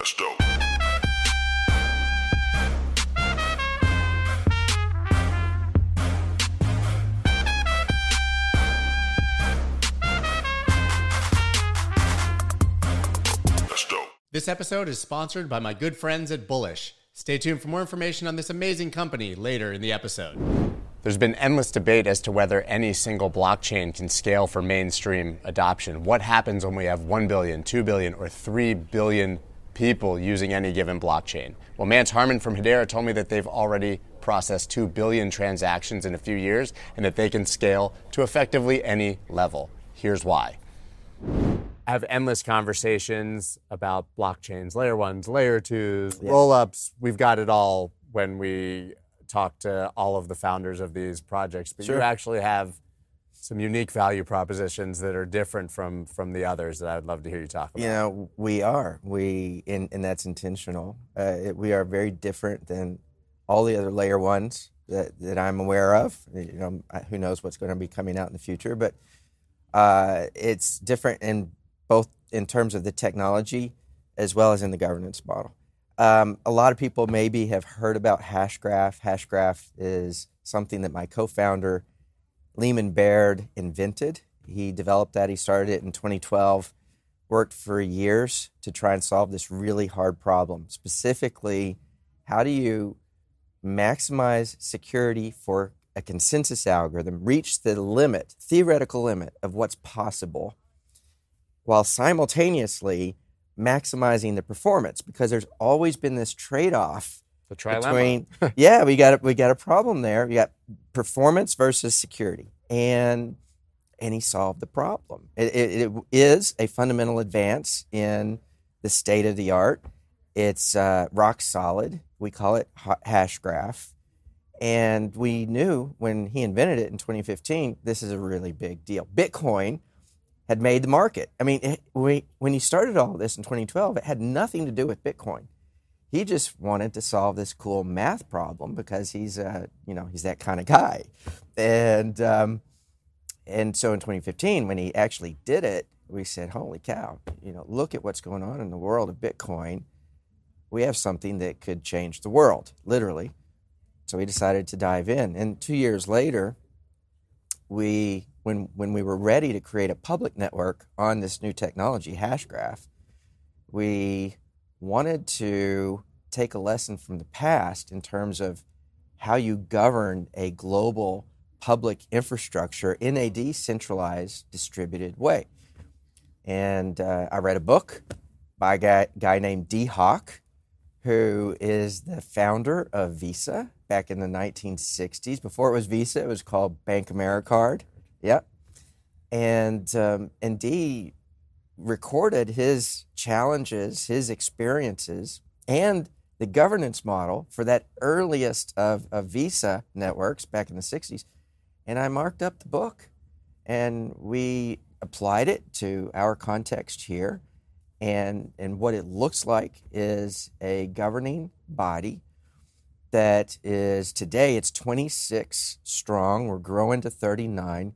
That's dope. That's dope. This episode is sponsored by my good friends at Bullish. Stay tuned for more information on this amazing company later in the episode. There's been endless debate as to whether any single blockchain can scale for mainstream adoption. What happens when we have 1 billion, 2 billion, or 3 billion people using any given blockchain? Well, Mance Harmon from Hedera told me that they've already processed 2 billion transactions in a few years and that they can scale to effectively any level. Here's why. I have endless conversations about blockchains, layer ones, layer twos, roll ups. We've got it all when we talk to all of the founders of these projects. But you actually have some unique value propositions that are different from from the others that I would love to hear you talk about. You know, we are. We and, and that's intentional. Uh, it, we are very different than all the other layer ones that, that I'm aware of. You know, who knows what's going to be coming out in the future, but uh, it's different in both in terms of the technology as well as in the governance model. Um, a lot of people maybe have heard about Hashgraph. Hashgraph is something that my co-founder Leemon Baird invented. He developed that. He started it in 2012. Worked for years to try and solve this really hard problem. Specifically, how do you maximize security for a consensus algorithm, reach the limit, theoretical limit of what's possible, while simultaneously maximizing the performance? Because there's always been this trade-off the trilemma. between yeah we got a, we got a problem there. We got performance versus security and and he solved the problem. It, it, it is a fundamental advance in the state of the art. It's uh, rock solid. We call it ha- hash graph. And we knew when he invented it in 2015 this is a really big deal. Bitcoin had made the market. I mean it, we, when he started all this in 2012 it had nothing to do with bitcoin he just wanted to solve this cool math problem because he's uh, you know he's that kind of guy. And um, and so in 2015 when he actually did it we said holy cow you know look at what's going on in the world of bitcoin. We have something that could change the world literally. So we decided to dive in. And two years later we when when we were ready to create a public network on this new technology hashgraph we wanted to take a lesson from the past in terms of how you govern a global public infrastructure in a decentralized, distributed way. And uh, I read a book by a guy, guy named Dee Hock, who is the founder of Visa back in the 1960s. Before it was Visa, it was called Bank AmeriCard. Yep. And, um, recorded his challenges, his experiences, and the governance model for that earliest of, of Visa networks back in the 60s. And I marked up the book and we applied it to our context here. And, and what it looks like is a governing body that is today it's 26 strong. We're growing to 39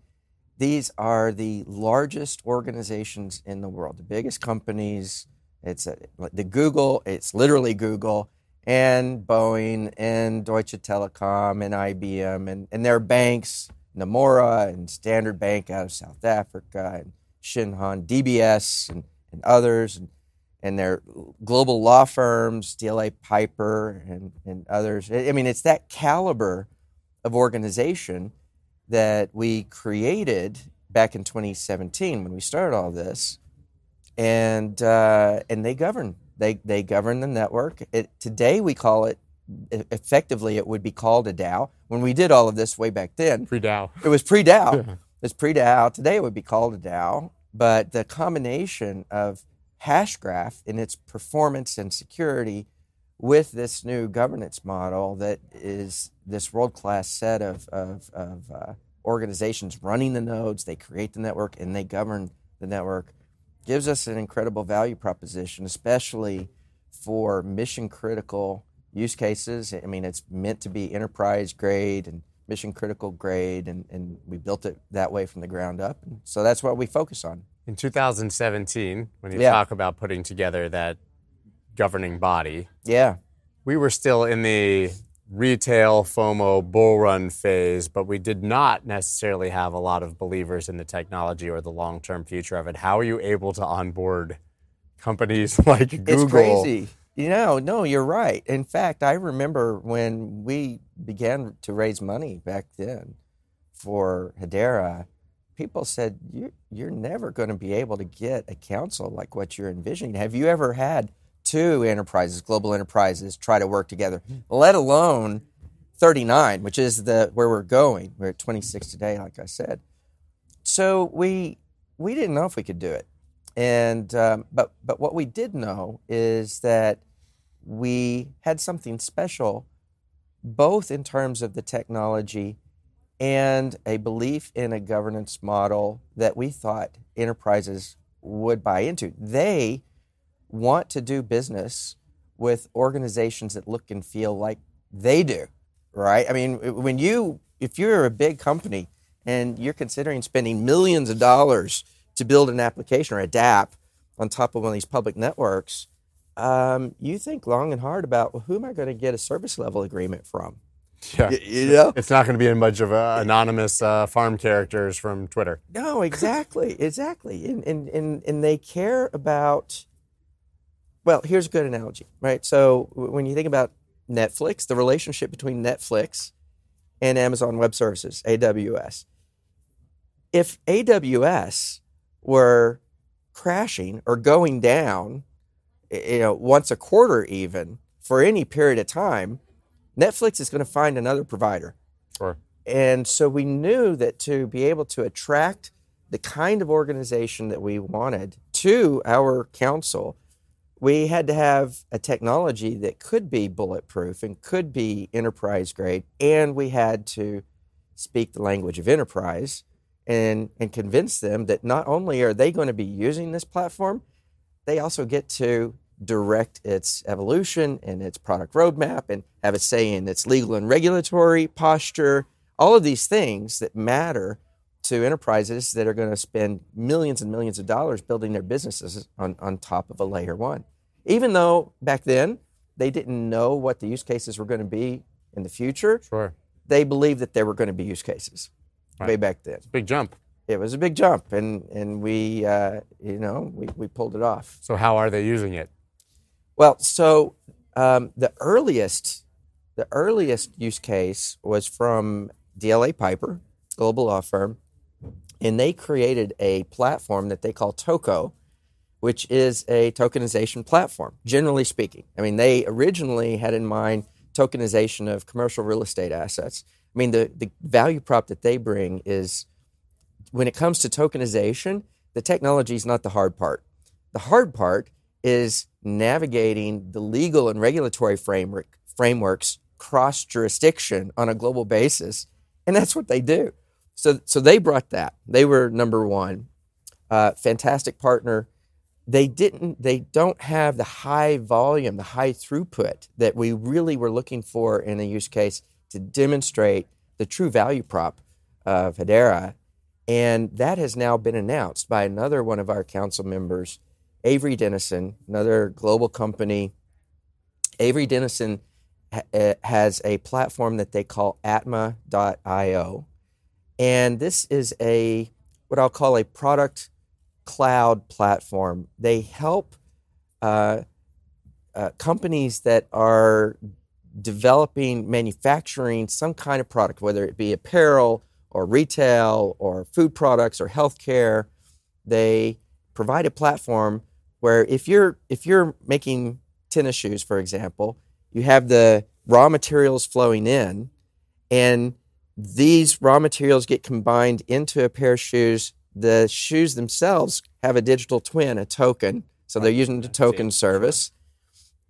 these are the largest organizations in the world, the biggest companies. It's uh, a, the Google, it's literally Google and Boeing and Deutsche Telekom and IBM and, and their banks, Nomura and Standard Bank out of South Africa and Shinhan, DBS and, and others and, and their global law firms, DLA Piper and, and others. I mean, it's that caliber of organization that we created back in 2017 when we started all this, and uh, and they govern they they govern the network. It, today we call it effectively it would be called a DAO. When we did all of this way back then, Free Dow. it was pre DAO. It's pre DAO. Today it would be called a DAO, but the combination of Hashgraph in its performance and security with this new governance model that is this world class set of, of, of uh, organizations running the nodes, they create the network and they govern the network, gives us an incredible value proposition, especially for mission critical use cases. I mean, it's meant to be enterprise grade and mission critical grade, and, and we built it that way from the ground up. And so that's what we focus on. In 2017, when you Yeah. talk about putting together that governing body. Yeah. We were still in the retail FOMO bull run phase, but we did not necessarily have a lot of believers in the technology or the long term future of it. How are you able to onboard companies like Google? It's crazy. You know, no, you're right. In fact, I remember when we began to raise money back then for Hedera, people said, you're, you're never going to be able to get a council like what you're envisioning. Have you ever had two enterprises, global enterprises, try to work together, let alone 39, which is the where we're going? We're at 26 today, like I said. So we we didn't know if we could do it, and um, but but what we did know is that we had something special, both in terms of the technology and a belief in a governance model that we thought enterprises would buy into. They want to do business with organizations that look and feel like they do, right? I mean, when you, if you're a big company and you're considering spending millions of dollars to build an application or a DApp on top of one of these public networks, um, you think long and hard about well, who am I going to get a service level agreement from? Yeah. Y- you know? It's not going to be a bunch of uh, anonymous uh, farm characters from Twitter. No, exactly, exactly, and, and and and they care about. Well, here's a good analogy, right? So when you think about Netflix, the relationship between Netflix and Amazon Web Services (AWS), if AWS were crashing or going down, you know, once a quarter even for any period of time, Netflix is going to find another provider. Sure. And so we knew that to be able to attract the kind of organization that we wanted to our council, we had to have a technology that could be bulletproof and could be enterprise grade. And we had to speak the language of enterprise and, and convince them that not only are they going to be using this platform, they also get to direct its evolution and its product roadmap and have a say in its legal and regulatory posture, all of these things that matter to enterprises that are going to spend millions and millions of dollars building their businesses on, on top of a layer one. Even though back then they didn't know what the use cases were going to be in the future, Sure. they believed that there were going to be use cases way back then. Big jump. It was a big jump, and, and we, uh, you know, we, we pulled it off. So, how are they using it? Well, so um, the earliest, the earliest use case was from DLA Piper, global law firm, and they created a platform that they call TOKO, which is a tokenization platform. Generally speaking, I mean, they originally had in mind tokenization of commercial real estate assets. I mean, the the value prop that they bring is when it comes to tokenization, the technology is not the hard part. The hard part is navigating the legal and regulatory framework frameworks cross jurisdiction on a global basis, and that's what they do. So, so they brought that. They were number one, uh, fantastic partner. They didn't. They don't have the high volume, the high throughput that we really were looking for in a use case to demonstrate the true value prop of Hedera, and that has now been announced by another one of our council members, Avery Dennison, another global company. Avery Dennison ha- uh, has a platform that they call Atma.io. And this is a what I'll call a product cloud platform. They help uh, uh, companies that are developing, manufacturing some kind of product, whether it be apparel or retail or food products or healthcare. They provide a platform where if you're if you're making tennis shoes, for example, you have the raw materials flowing in, and these raw materials get combined into a pair of shoes. The shoes themselves have a digital twin, a token. So they're using the token service.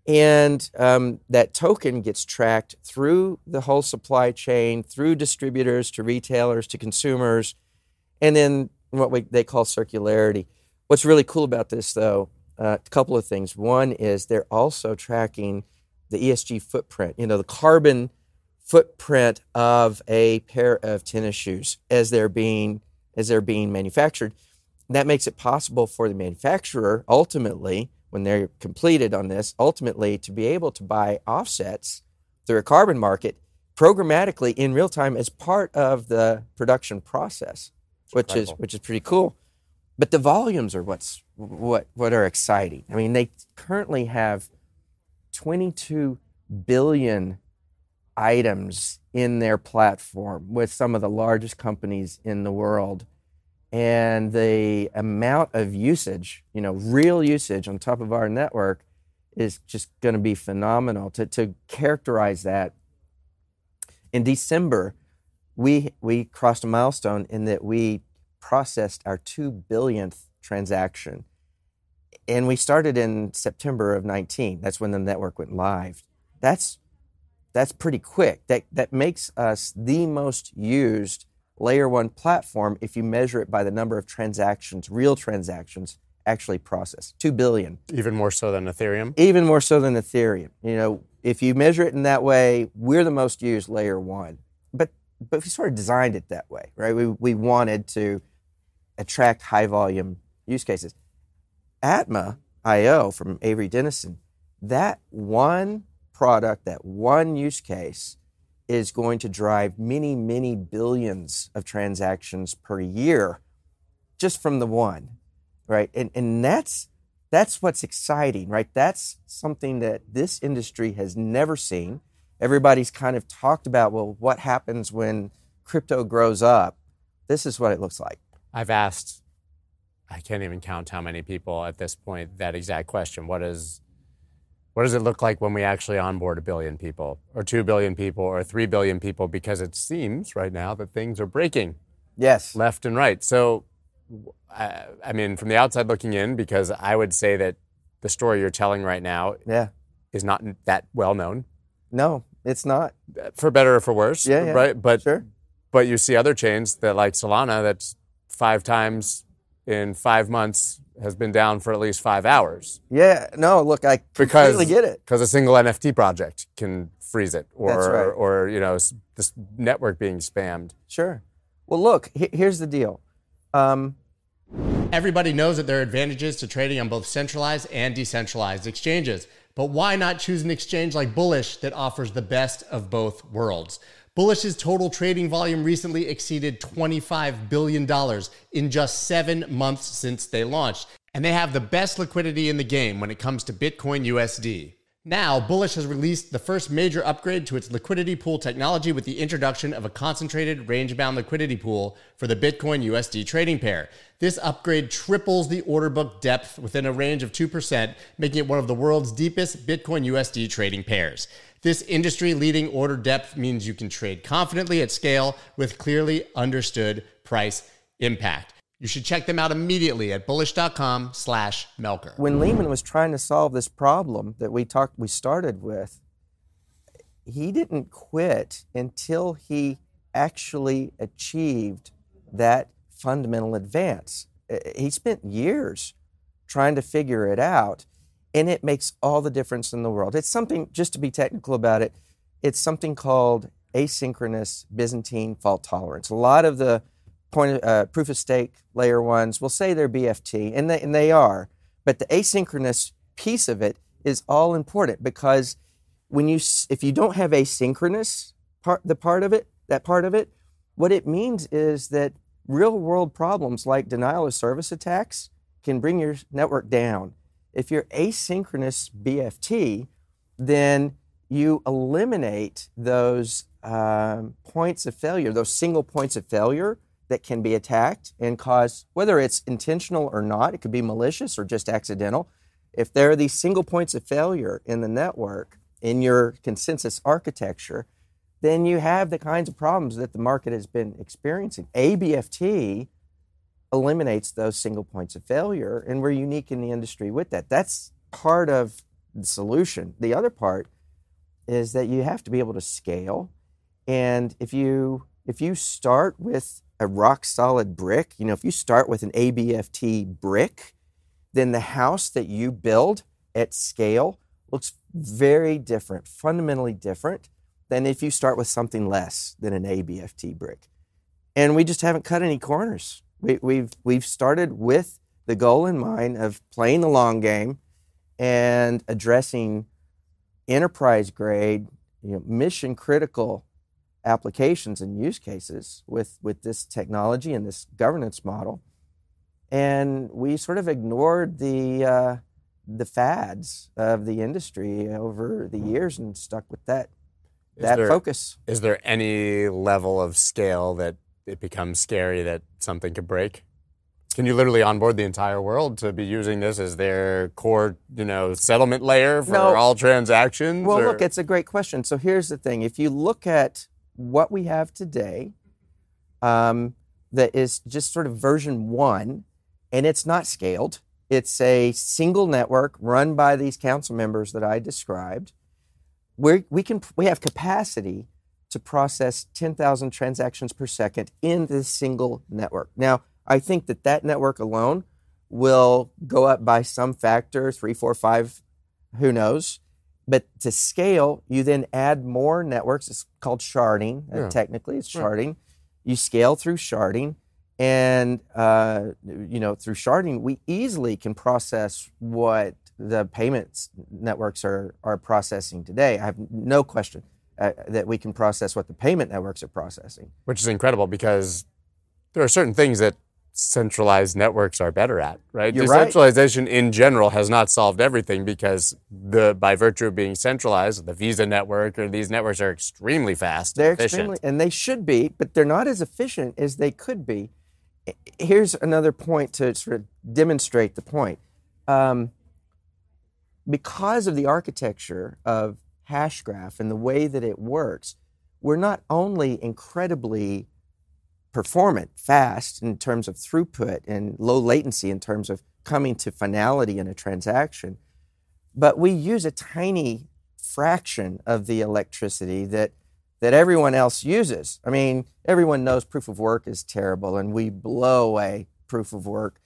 And um, that token gets tracked through the whole supply chain, through distributors to retailers to consumers, and then what we, they call circularity. What's really cool about this, though, uh, a couple of things. One is they're also tracking the ESG footprint, you know, the carbon footprint of a pair of tennis shoes as they're being as they're being manufactured. That makes it possible for the manufacturer ultimately, when they're completed on this, ultimately to be able to buy offsets through a carbon market programmatically in real time as part of the production process, which is which is pretty cool. But the volumes are what's what what are exciting. I mean, they currently have 22 billion items in their platform with some of the largest companies in the world. And the amount of usage, you know, real usage on top of our network is just going to be phenomenal. To, to characterize that, in December, we, we crossed a milestone in that we processed our 2 billionth transaction. And we started in September of 19. That's when the network went live. That's that's pretty quick. That that makes us the most used layer one platform if you measure it by the number of transactions, real transactions actually processed. Two billion. Even more so than Ethereum. Even more so than Ethereum. You know, if you measure it in that way, we're the most used layer one. But but we sort of designed it that way, right? We we wanted to attract high volume use cases. Atma IO from Avery Dennison, that one product, that one use case is going to drive many, many billions of transactions per year just from the one, right? And, and that's, that's what's exciting, right? That's something that this industry has never seen. Everybody's kind of talked about, well, what happens when crypto grows up? This is what it looks like. I've asked, I can't even count how many people at this point that exact question. What is what does it look like when we actually onboard a billion people or 2 billion people or 3 billion people because it seems right now that things are breaking Yes. left and right. So I, I mean from the outside looking in because I would say that the story you're telling right now Yeah. is not that well known No, it's not. Uh, for better or for worse, Yeah, yeah. right? But Sure. but you see other chains that like Solana that's 5 times in 5 months has been down for at least 5 hours. Yeah. No, look, I because completely get it. because a single NFT project can freeze it, or That's right. or you know this network being spammed. Sure. Well, look, he- here's the deal. Um, Everybody knows that there are advantages to trading on both centralized and decentralized exchanges. But why not choose an exchange like Bullish that offers the best of both worlds? Bullish's total trading volume recently exceeded $25 billion in just seven months since they launched. And they have the best liquidity in the game when it comes to Bitcoin USD. Now, Bullish has released the first major upgrade to its liquidity pool technology with the introduction of a concentrated range bound liquidity pool for the Bitcoin USD trading pair. This upgrade triples the order book depth within a range of 2%, making it one of the world's deepest Bitcoin USD trading pairs. This industry leading order depth means you can trade confidently at scale with clearly understood price impact. You should check them out immediately at bullish.com slash Melker. when Leemon was trying to solve this problem that we talked, we started with, he didn't quit until he actually achieved that fundamental advance. Uh, He spent years trying to figure it out, and it makes all the difference in the world. It's something, just to be technical about it, it's something called asynchronous Byzantine fault tolerance. A lot of the point uh, proof of stake layer ones will say they're BFT, and they, and they are, but the asynchronous piece of it is all important because when you if you don't have asynchronous part the part of it that part of it what it means is that real world problems like denial of service attacks can bring your network down. If you're asynchronous bft then you eliminate those um, points of failure those single points of failure that can be attacked and cause whether it's intentional or not it could be malicious or just accidental if there are these single points of failure in the network in your consensus architecture, then you have the kinds of problems that the market has been experiencing. ABFT eliminates those single points of failure, and we're unique in the industry with that. That's part of the solution. The other part is that you have to be able to scale, and if you if you start with a rock solid brick, you know, if you start with an ABFT brick, then the house that you build at scale looks very different, fundamentally different than if you start with something less than an ABFT brick. And we just haven't cut any corners. We, we've we've started with the goal in mind of playing the long game, and addressing enterprise grade, you know, mission critical applications and use cases with, with this technology and this governance model. And we sort of ignored the, uh, the fads of the industry over the years and stuck with that, that there, focus. Is there any level of scale that it becomes scary that something could break? Can you literally onboard the entire world to be using this as their core, you know, settlement layer for No. all transactions? Well, or- look, it's a great question. So here's the thing: if you look at what we have today, um, that is just sort of version one, and it's not scaled. It's a single network run by these council members that I described. We we can we have capacity to process 10,000 transactions per second in this single network. Now, I think that that network alone will go up by some factor, three, four, five, who knows. But to scale, you then add more networks. It's called sharding. Uh, Yeah. technically, it's sharding. You scale through sharding, and uh, you know through sharding, we easily can process what the payments networks are are processing today. I have no question uh, that we can process what the payment networks are processing. which is incredible because there are certain things that centralized networks are better at, right? You're right. Decentralization in general has not solved everything because the by virtue of being centralized, the Visa network or these networks are extremely fast. They're efficient. extremely, and they should be, but they're not as efficient as they could be. Here's another point to sort of demonstrate the point. Um, because of the architecture of Hashgraph and the way that it works, we're not only incredibly performant, fast in terms of throughput and low latency in terms of coming to finality in a transaction, but we use a tiny fraction of the electricity that that everyone else uses. I mean, everyone knows proof of work is terrible, and we blow away proof of work.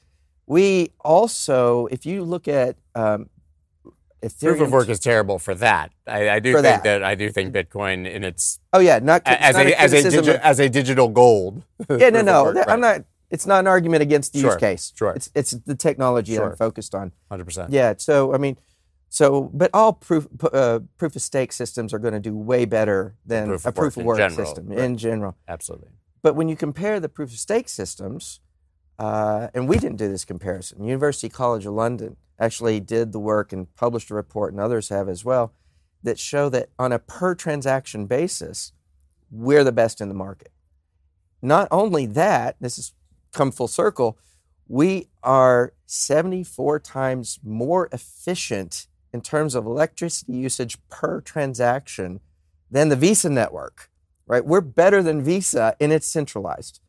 We also, if you look at um, Ethereum, Proof of work is terrible for that. I, I do think that. that. I do think Bitcoin in its Oh yeah, not as not a as a, digi- as a digital gold. yeah, no, no. work, that- I'm not. It's not an argument against the Sure, use case. sure. It's it's the technology that Sure. I'm focused on. 100%. Yeah. So I mean, so but all proof uh, proof of stake systems are going to do way better than Proof a of proof work of work system right. in general. Absolutely. But when you compare the proof of stake systems, uh, and we didn't do this comparison, University College of London actually did the work and published a report, and others have as well, that show that on a per transaction basis, we're the best in the market. Not only that, this has come full circle, we are 74 times more efficient in terms of electricity usage per transaction than the Visa network, right? We're better than Visa and it's centralized.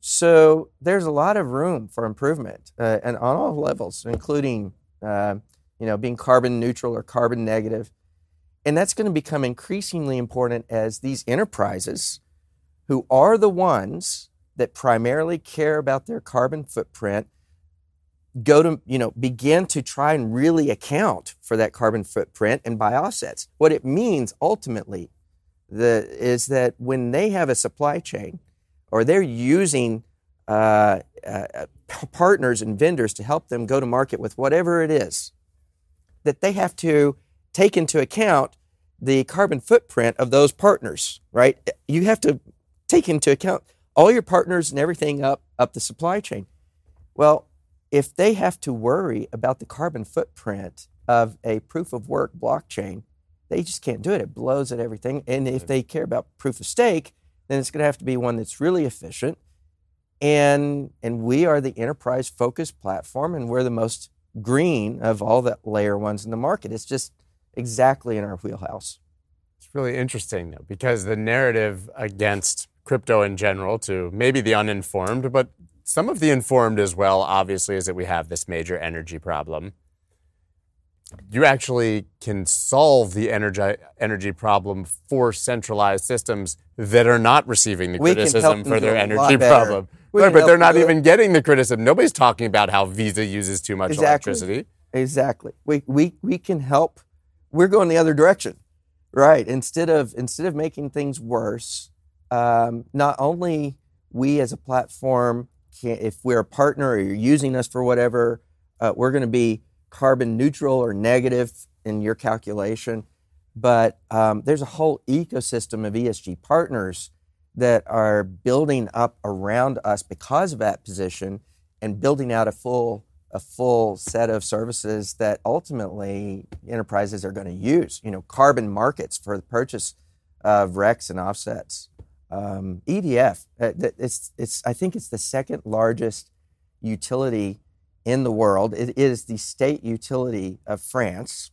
So there's a lot of room for improvement uh, and on all levels, including uh, you know being carbon neutral or carbon negative, and that's going to become increasingly important as these enterprises, who are the ones that primarily care about their carbon footprint, go to you know begin to try and really account for that carbon footprint and buy offsets. What it means ultimately the, is that when they have a supply chain or they're using uh, uh, partners and vendors to help them go to market with whatever it is, that they have to take into account the carbon footprint of those partners, right? You have to take into account all your partners and everything up up the supply chain. Well, if they have to worry about the carbon footprint of a proof of work blockchain, they just can't do it. It blows at everything. And if they care about proof of stake, then it's going to have to be one that's really efficient. And and we are the enterprise focused platform, and we're the most green of all the layer ones in the market. It's just exactly in our wheelhouse. It's really interesting though, because the narrative against crypto in general, to maybe the uninformed, but some of the informed as well, obviously, is that we have this major energy problem. You actually can solve the energy energy problem for centralized systems that are not receiving the We criticism for their do a lot energy problem. Right, but they're not do it. even getting the criticism. Nobody's talking about how Visa uses too much Exactly. electricity. Exactly. We, we, we can help. We're going the other direction, right? Instead of instead of making things worse, um, not only we as a platform can, if we're a partner or you're using us for whatever, uh, we're going to be carbon neutral or negative in your calculation, but um, there's a whole ecosystem of ESG partners that are building up around us because of that position and building out a full a full set of services that ultimately enterprises are going to use. You know, carbon markets for the purchase of RECs and offsets. Um, EDF, uh, it's, it's, I think it's the second largest utility in the world. It is the state utility of France,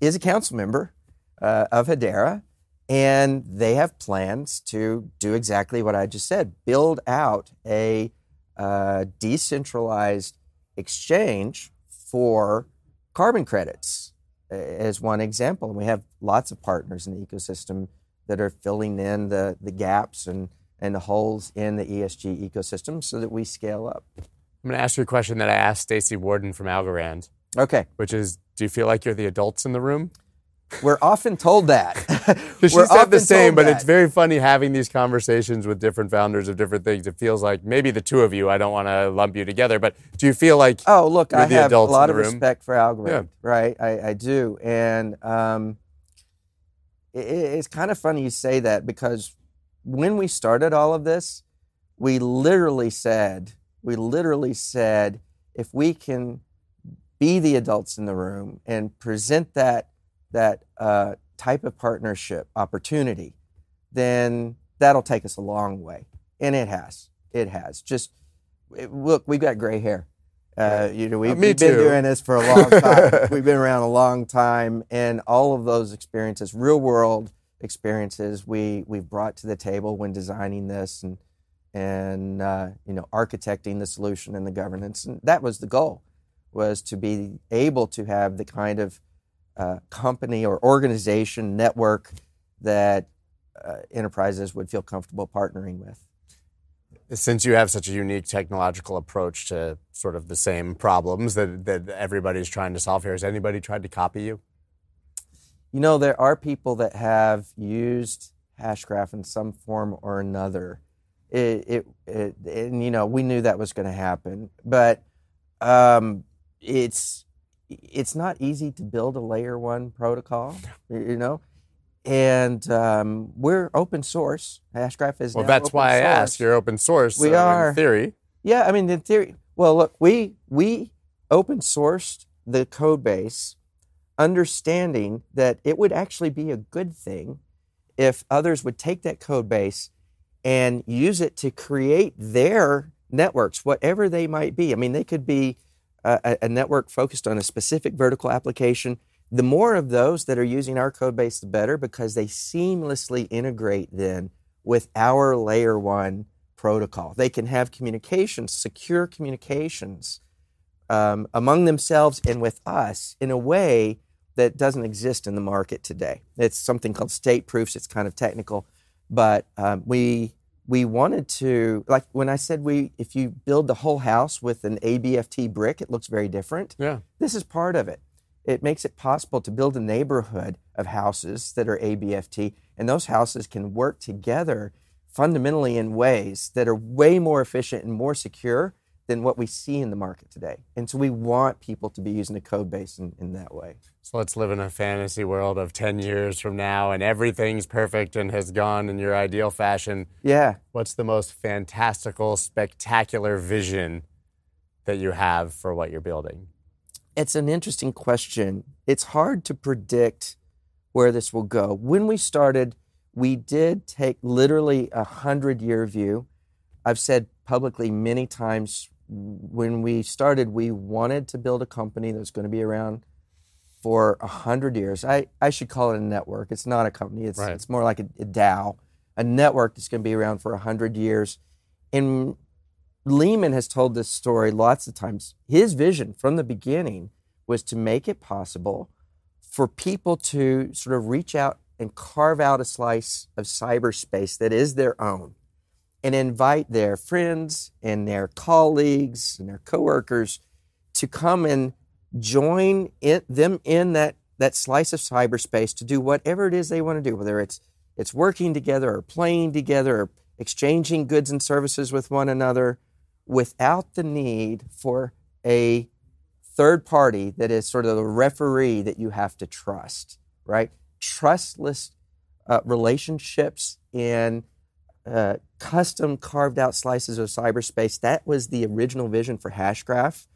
is a council member uh, of Hedera, and they have plans to do exactly what I just said build out a uh, decentralized exchange for carbon credits, as one example. And we have lots of partners in the ecosystem that are filling in the, the gaps and, and the holes in the ESG ecosystem so that we scale up. I'm going to ask you a question that I asked Staci Warden from Algorand. Okay. Which is, do you feel like you're the adults in the room? We're often told that. she said the same, but that. it's very funny having these conversations with different founders of different things. It feels like maybe the two of you, I don't want to lump you together, but do you feel like Oh, look, I have a lot of room? respect for Algorand, yeah. right? I, I, do. And um, it, it's kind of funny you say that because when we started all of this, we literally said, we literally said, if we can be the adults in the room and present that that uh, type of partnership opportunity, then that'll take us a long way. And it has. It has. Just it, look, we've got gray hair. Uh, you know, we, have been doing this for a long time. we've been around a long time, and all of those experiences, real world experiences, we we've brought to the table when designing this and and uh, you know architecting the solution and the governance, and that was the goal, was to be able to have the kind of uh, company or organization network that uh, enterprises would feel comfortable partnering with. Since you have such a unique technological approach to sort of the same problems that, that everybody's trying to solve here, has anybody tried to copy you? You know, there are people that have used Hashgraph in some form or another. It, it, it and you know, we knew that was going to happen, but um, it's it's not easy to build a layer one protocol, you know. And um, we're open source. Hashgraph is well. that's why source. I asked. You're open source. We so are in theory. Yeah, I mean in theory. Well, look, we we open sourced the code base, understanding that it would actually be a good thing if others would take that code base and use it to create their networks, whatever they might be. I mean, they could be a, a network focused on a specific vertical application, the more of those that are using our code base, the better because they seamlessly integrate then with our layer one protocol. They can have communications, secure communications um, among themselves and with us in a way that doesn't exist in the market today. It's something called state proofs. It's kind of technical, but um, we we wanted to like when I said we if you build the whole house with an ABFT brick, it looks very different. Yeah. This is part of it. It makes it possible to build a neighborhood of houses that are ABFT, and those houses can work together fundamentally in ways that are way more efficient and more secure than what we see in the market today. And so we want people to be using the code base in, in that way. So let's live in a fantasy world of 10 years from now and everything's perfect and has gone in your ideal fashion. Yeah. What's the most fantastical, spectacular vision that you have for what you're building? It's an interesting question. It's hard to predict where this will go. When we started, we did take literally a hundred year view. I've said publicly many times when we started, we wanted to build a company that's going to be around for a hundred years. I, I should call it a network. It's not a company. It's right. it's more like a, a DAO, a network that's going to be around for a hundred years. And Leemon has told this story lots of times. His vision from the beginning was to make it possible for people to sort of reach out and carve out a slice of cyberspace that is their own and invite their friends and their colleagues and their coworkers to come and join it, them in that, that slice of cyberspace to do whatever it is they want to do, whether it's, it's working together or playing together or exchanging goods and services with one another without the need for a third party that is sort of the referee that you have to trust, right? Trustless uh, relationships and uh, custom carved out slices of cyberspace. That was the original vision for Hashgraph.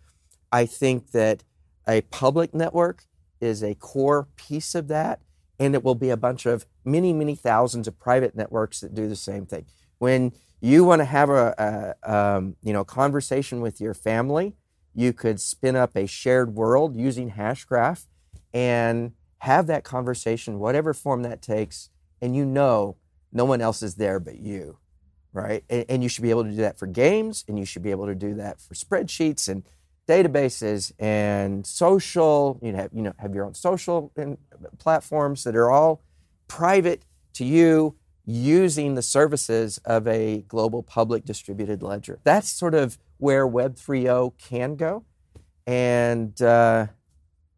I think that a public network is a core piece of that, and it will be a bunch of many, many thousands of private networks that do the same thing. When you want to have a, a um, you know conversation with your family, you could spin up a shared world using Hashgraph and have that conversation, whatever form that takes, and you know no one else is there but you, right? And, and, you should be able to do that for games, and you should be able to do that for spreadsheets and databases and social. You have you know have your own social platforms that are all private to you using the services of a global public distributed ledger. That's sort of where Web 3.0 can go, and uh,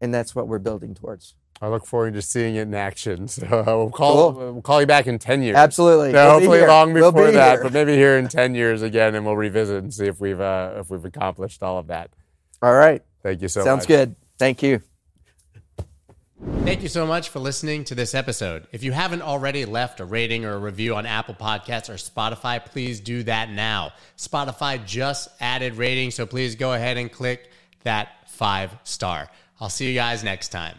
and that's what we're building towards. I look forward to seeing it in action. So we'll call cool. we'll call you back in ten years. Absolutely. So we'll hopefully be long before we'll be that, here. but maybe here in ten years again, and we'll revisit and see if we've uh, if we've accomplished all of that. All right. Thank you so Sounds much. Sounds good. Thank you. Thank you so much for listening to this episode. If you haven't already left a rating or a review on Apple Podcasts or Spotify, please do that now. Spotify just added ratings, so please go ahead and click that five star. I'll see you guys next time.